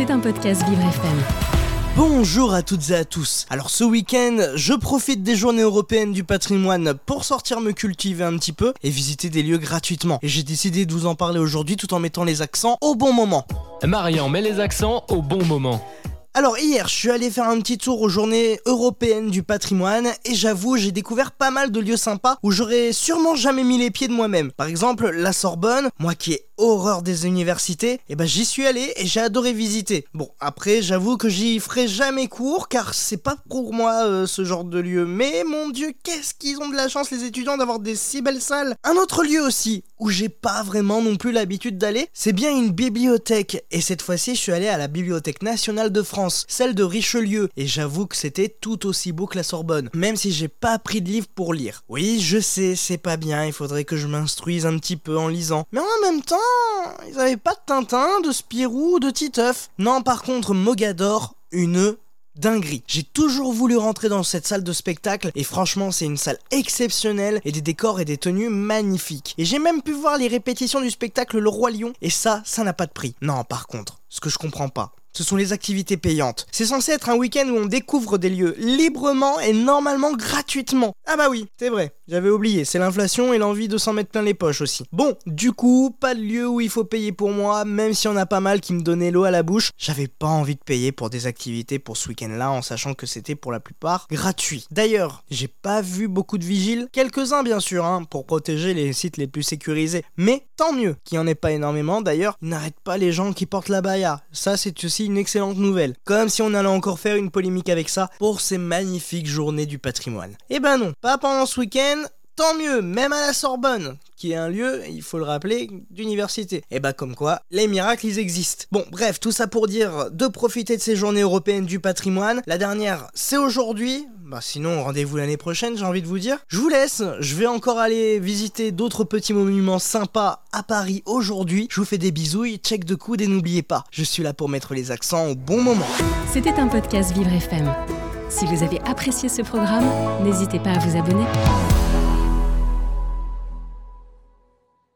C'est un podcast Vivre FM. Bonjour à toutes et à tous. Alors ce week-end, je profite des journées européennes du patrimoine pour sortir me cultiver un petit peu et visiter des lieux gratuitement. Et j'ai décidé de vous en parler aujourd'hui tout en mettant les accents au bon moment. Marian met les accents au bon moment. Alors hier, je suis allé faire un petit tour aux journées européennes du patrimoine et j'avoue, j'ai découvert pas mal de lieux sympas où j'aurais sûrement jamais mis les pieds de moi-même. Par exemple, la Sorbonne, moi qui ai horreur des universités, et eh ben j'y suis allé et j'ai adoré visiter. Bon, après, j'avoue que j'y ferai jamais court car c'est pas pour moi euh, ce genre de lieu. Mais mon dieu, qu'est-ce qu'ils ont de la chance les étudiants d'avoir des si belles salles? Un autre lieu aussi où j'ai pas vraiment non plus l'habitude d'aller, c'est bien une bibliothèque. Et cette fois-ci, je suis allé à la Bibliothèque nationale de France, celle de Richelieu. Et j'avoue que c'était tout aussi beau que la Sorbonne, même si j'ai pas pris de livre pour lire. Oui, je sais, c'est pas bien, il faudrait que je m'instruise un petit peu en lisant. Mais en même temps, ils avaient pas de Tintin, de Spirou ou de Titeuf. Non, par contre, Mogador, une dinguerie. J'ai toujours voulu rentrer dans cette salle de spectacle et franchement c'est une salle exceptionnelle et des décors et des tenues magnifiques. Et j'ai même pu voir les répétitions du spectacle Le Roi Lion et ça, ça n'a pas de prix. Non par contre, ce que je comprends pas, ce sont les activités payantes. C'est censé être un week-end où on découvre des lieux librement et normalement gratuitement. Ah bah oui, c'est vrai, j'avais oublié, c'est l'inflation et l'envie de s'en mettre plein les poches aussi. Bon, du coup, pas de lieu où il faut payer pour moi, même si on a pas mal qui me donnaient l'eau à la bouche, j'avais pas envie de payer pour des activités pour ce week-end-là en sachant que c'était pour la plupart gratuit. D'ailleurs, j'ai pas vu beaucoup de vigiles, quelques-uns bien sûr, hein, pour protéger les sites les plus sécurisés, mais tant mieux qu'il n'y en ait pas énormément d'ailleurs, n'arrête pas les gens qui portent la baya. Ça c'est aussi une excellente nouvelle. Comme si on allait encore faire une polémique avec ça pour ces magnifiques journées du patrimoine. Eh ben non, pas pendant ce week-end, tant mieux, même à la Sorbonne, qui est un lieu, il faut le rappeler, d'université. Et eh bah comme quoi, les miracles, ils existent. Bon, bref, tout ça pour dire de profiter de ces journées européennes du patrimoine. La dernière, c'est aujourd'hui. Bah sinon, rendez-vous l'année prochaine, j'ai envie de vous dire. Je vous laisse, je vais encore aller visiter d'autres petits monuments sympas à Paris aujourd'hui. Je vous fais des bisouilles, check de coude et n'oubliez pas, je suis là pour mettre les accents au bon moment. C'était un podcast Vivre FM. Si vous avez apprécié ce programme, n'hésitez pas à vous abonner.